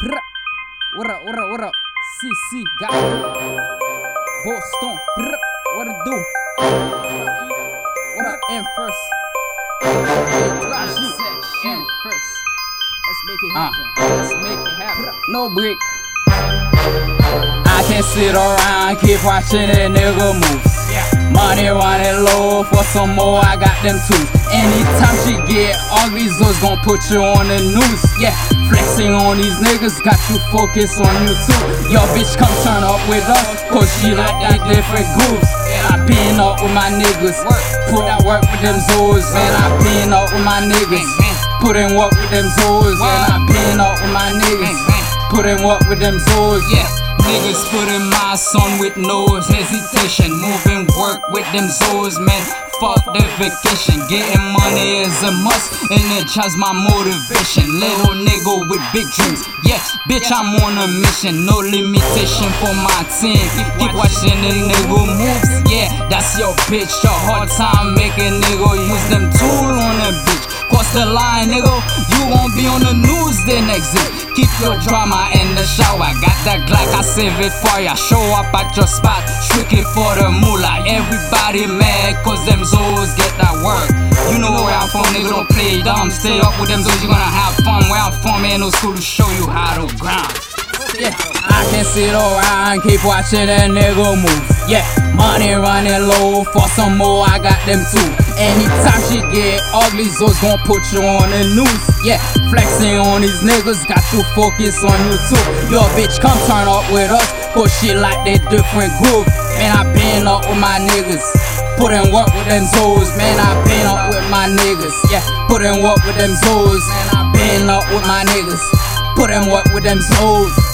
Prr. What up, what up, what up? CC, got. Boston, Prr. what it do? What up, M first? M first. Let's make it uh. happen. Let's make it happen. No break. I can't sit around, keep watching that nigga move. Money running low for some more, I got them too. Anytime she get ugly, Zoe's gon' put you on the news. Yeah, flexing on these niggas, got you focused on you too. Yo, bitch, come turn up with us, cause she like that different grooves. I been up with my niggas, put that work with them Zoes, man. I been up with my niggas, put in work with them Zoes, and I been up with my niggas, put in work with them Zoes. Yeah. Niggas putting my son with no hesitation. Moving work with them Zoes, man. Fuck the vacation. Getting money is a must, and it drives my motivation. Little nigga with big dreams. Yeah, bitch, I'm on a mission. No limitation for my team. Keep watching the nigga moves. Yeah, that's your bitch. A hard time making nigga use them tool on a bitch. Cross the line, nigga. You won't be on the news the next day. Keep your drama in the shower. Got that Glock, I save it for ya. Show up at your spot, strictly for the moolah. Everybody mad, cause them Zoes get that work. You know where I'm from, nigga, don't play dumb. Stay up with them Zoes, you gonna have fun. Where I'm from, ain't no school to show you how to grind. Yeah, I can sit around, keep watching that nigga move. Yeah, money running low for some more, I got them too. Anytime she get ugly, Zoe's gon' put you on the news. Yeah, flexing on these niggas, got you focused on you too. Yo, bitch, come turn up with us, cause she like that different groove. Man, I been up with my niggas. Put in work with them Zoes, man. I been up with my niggas. Yeah, put in work with them Zoes, man. I been up with my niggas. Put in work with them Zoes.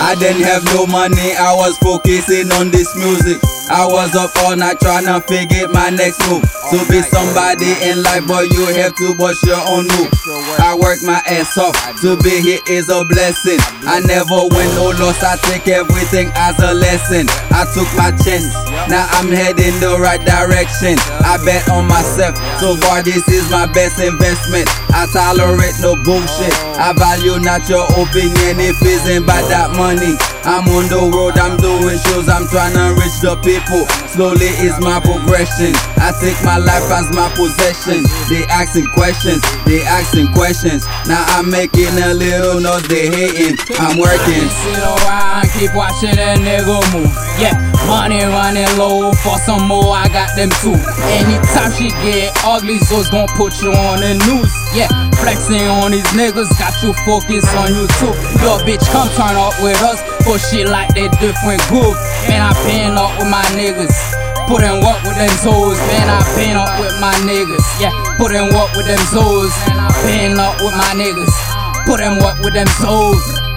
I didn't have no money, I was focusing on this music. I was up all night trying to figure my next move. To be somebody in life, boy, you have to bust your own move. I work my ass off, to be here is a blessing. I never win no loss, I take everything as a lesson. I took my chance, now I'm heading the right direction. I bet on myself, so far this is my best investment. I tolerate no bullshit, I value not your opinion if it's about that money. I'm on the road, I'm doing shows, I'm trying to reach the people. Slowly is my progression. I take my life as my possession. They asking questions, they asking questions. Now I'm making a little noise, they hating. I'm working. Sit around, keep watching that nigga move. Yeah, money running low for some more, I got them too. Anytime she get ugly, Zoe's gon' put you on the news. Yeah, flexing on these niggas, got you focused on you too. Yo, bitch, come turn up with us, for shit like that different groove. Man, I been up with my niggas. Put in work with them Zoes, man. I been up with my niggas. Yeah, put in work with them Zoes. Man, I been up with my niggas. Put in work with them Zoes.